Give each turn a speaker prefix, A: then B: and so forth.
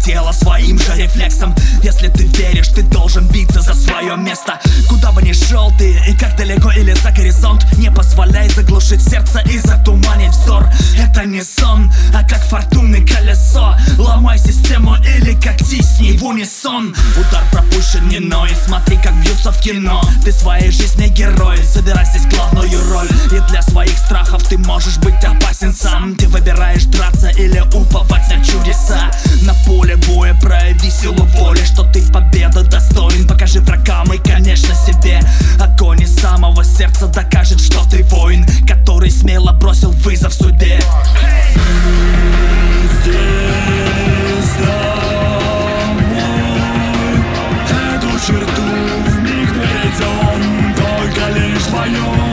A: тело своим же рефлексом. Если ты веришь, ты должен биться за свое место. Куда бы ни шел ты и как далеко или за горизонт Не позволяй заглушить сердце и затуманить взор. Это не сон, а как фортуны колесо. Ломай систему или как тисни ней в унисон. Удар пропущен не ной, смотри как бьются в кино. Ты своей жизни герой, собирай здесь главную роль. И для своих страхов ты можешь быть опасен сам. Ты выбираешь драться или уповать на чудеса поле боя Прояви силу воли, что ты победа достоин. Покажи врагам и, конечно, себе Огонь. Из самого сердца докажет, что ты воин Который смело бросил вызов судьбе. Только лишь вдвоем